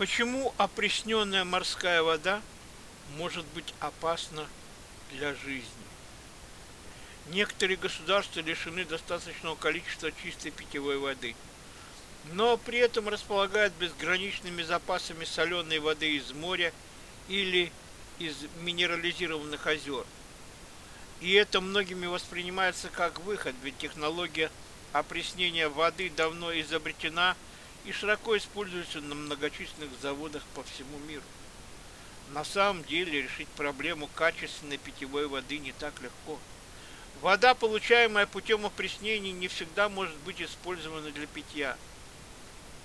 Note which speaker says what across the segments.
Speaker 1: Почему опресненная морская вода может быть опасна для жизни? Некоторые государства лишены достаточного количества чистой питьевой воды, но при этом располагают безграничными запасами соленой воды из моря или из минерализированных озер. И это многими воспринимается как выход, ведь технология опреснения воды давно изобретена и широко используется на многочисленных заводах по всему миру. На самом деле решить проблему качественной питьевой воды не так легко. Вода, получаемая путем опреснения, не всегда может быть использована для питья.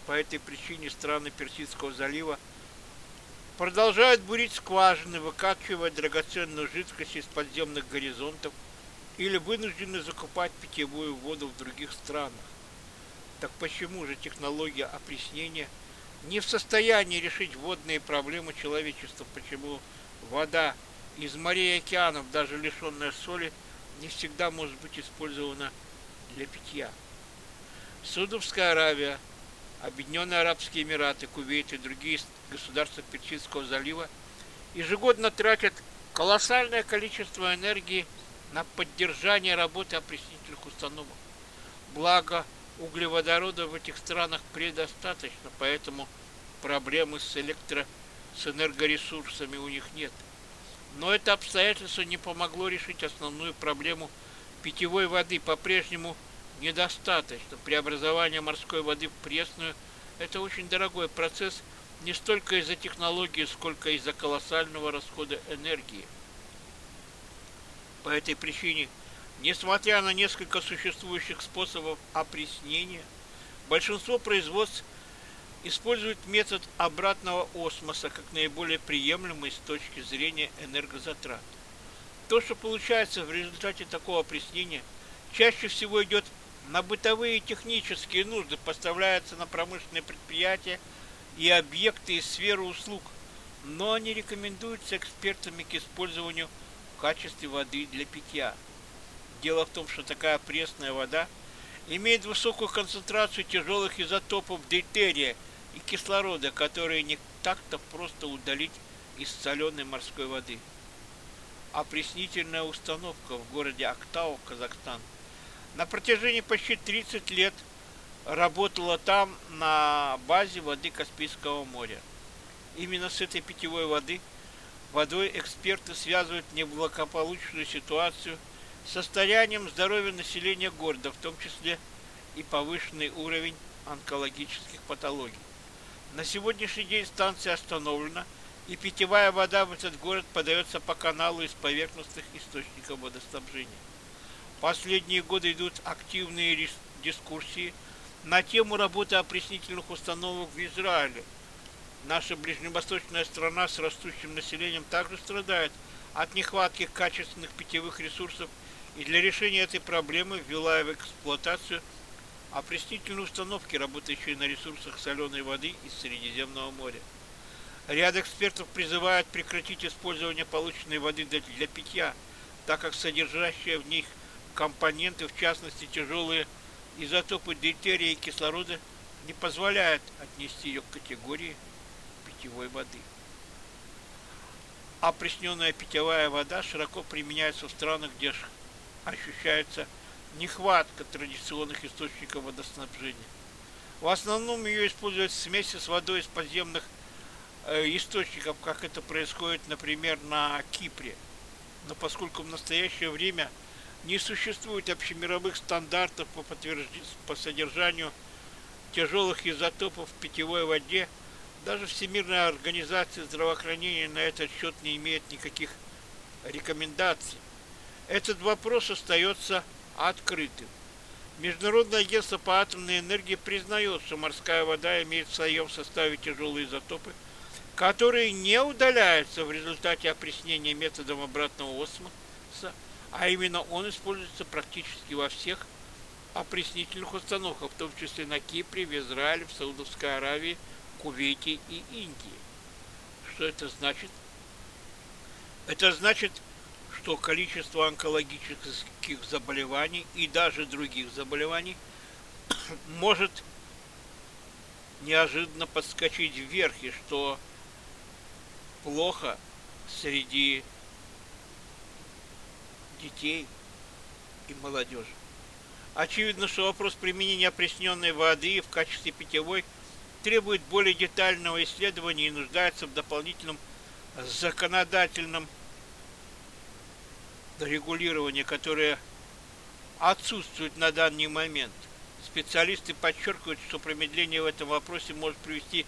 Speaker 1: По этой причине страны Персидского залива продолжают бурить скважины, выкачивая драгоценную жидкость из подземных горизонтов или вынуждены закупать питьевую воду в других странах. Так почему же технология опреснения не в состоянии решить водные проблемы человечества? Почему вода из морей и океанов, даже лишенная соли, не всегда может быть использована для питья? Судовская Аравия, Объединенные Арабские Эмираты, Кувейт и другие государства Персидского залива ежегодно тратят колоссальное количество энергии на поддержание работы опреснительных установок. Благо, углеводорода в этих странах предостаточно, поэтому проблемы с электро с энергоресурсами у них нет. Но это обстоятельство не помогло решить основную проблему питьевой воды. По-прежнему недостаточно. Преобразование морской воды в пресную – это очень дорогой процесс не столько из-за технологии, сколько из-за колоссального расхода энергии. По этой причине – Несмотря на несколько существующих способов опреснения, большинство производств используют метод обратного осмоса как наиболее приемлемый с точки зрения энергозатрат. То, что получается в результате такого опреснения, чаще всего идет на бытовые и технические нужды, поставляется на промышленные предприятия и объекты из сферы услуг, но не рекомендуются экспертами к использованию в качестве воды для питья. Дело в том, что такая пресная вода имеет высокую концентрацию тяжелых изотопов дейтерия и кислорода, которые не так-то просто удалить из соленой морской воды. Опреснительная установка в городе Актау, Казахстан, на протяжении почти 30 лет работала там на базе воды Каспийского моря. Именно с этой питьевой воды водой эксперты связывают неблагополучную ситуацию – состоянием здоровья населения города, в том числе и повышенный уровень онкологических патологий. На сегодняшний день станция остановлена, и питьевая вода в этот город подается по каналу из поверхностных источников водоснабжения. Последние годы идут активные дискуссии на тему работы опреснительных установок в Израиле. Наша ближневосточная страна с растущим населением также страдает от нехватки качественных питьевых ресурсов и для решения этой проблемы ввела в эксплуатацию опреснительные установки, работающие на ресурсах соленой воды из Средиземного моря. Ряд экспертов призывает прекратить использование полученной воды для питья, так как содержащие в них компоненты, в частности тяжелые изотопы дейтерия и кислорода, не позволяют отнести ее к категории питьевой воды. Опресненная питьевая вода широко применяется в странах, где ощущается нехватка традиционных источников водоснабжения. В основном ее используют в смеси с водой из подземных э, источников, как это происходит, например, на Кипре. Но поскольку в настоящее время не существует общемировых стандартов по, подтвержд... по содержанию тяжелых изотопов в питьевой воде, даже Всемирная организация здравоохранения на этот счет не имеет никаких рекомендаций. Этот вопрос остается открытым. Международное агентство по атомной энергии признает, что морская вода имеет в своем составе тяжелые изотопы, которые не удаляются в результате опреснения методом обратного осмоса, а именно он используется практически во всех опреснительных установках, в том числе на Кипре, в Израиле, в Саудовской Аравии, Кувейте и Индии. Что это значит? Это значит, что количество онкологических заболеваний и даже других заболеваний может неожиданно подскочить вверх, и что плохо среди детей и молодежи. Очевидно, что вопрос применения опресненной воды в качестве питьевой требует более детального исследования и нуждается в дополнительном законодательном регулировании, которое отсутствует на данный момент. Специалисты подчеркивают, что промедление в этом вопросе может привести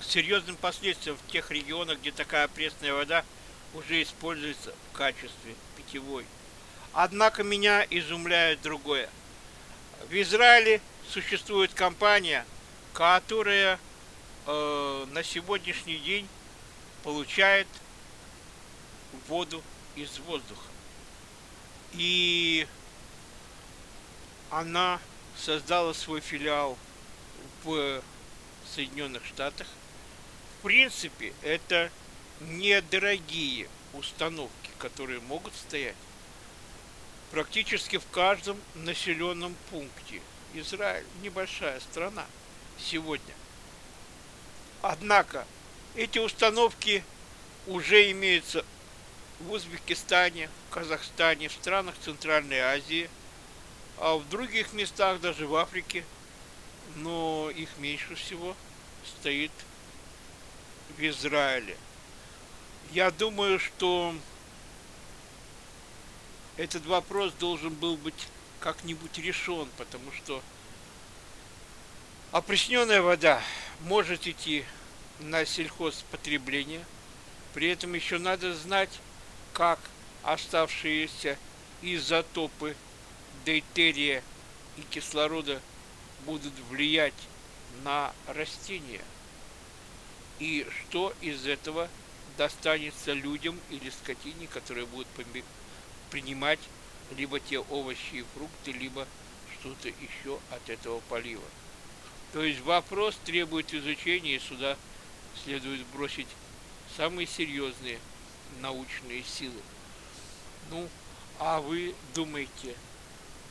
Speaker 1: к серьезным последствиям в тех регионах, где такая пресная вода уже используется в качестве питьевой. Однако меня изумляет другое. В Израиле существует компания, которая э, на сегодняшний день получает воду из воздуха. И она создала свой филиал в Соединенных Штатах. В принципе, это недорогие установки, которые могут стоять практически в каждом населенном пункте. Израиль небольшая страна сегодня. Однако эти установки уже имеются в Узбекистане, Казахстане, в странах Центральной Азии, а в других местах, даже в Африке, но их меньше всего стоит в Израиле. Я думаю, что этот вопрос должен был быть как-нибудь решен, потому что опресненная вода может идти на сельхозпотребление, при этом еще надо знать, как оставшиеся изотопы дейтерия и кислорода будут влиять на растения и что из этого достанется людям или скотине, которые будут принимать либо те овощи и фрукты, либо что-то еще от этого полива. То есть вопрос требует изучения, и сюда следует бросить самые серьезные научные силы. Ну, а вы думаете,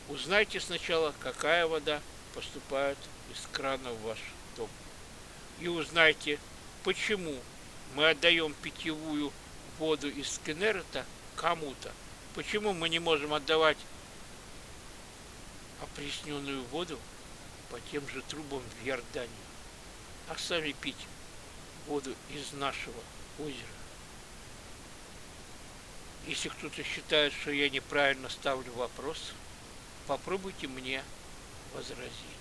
Speaker 1: узнайте сначала, какая вода поступает из крана в ваш дом. И узнайте, почему мы отдаем питьевую воду из Кенерета кому-то, Почему мы не можем отдавать опресненную воду по тем же трубам в Иордании, а сами пить воду из нашего озера? Если кто-то считает, что я неправильно ставлю вопрос, попробуйте мне возразить.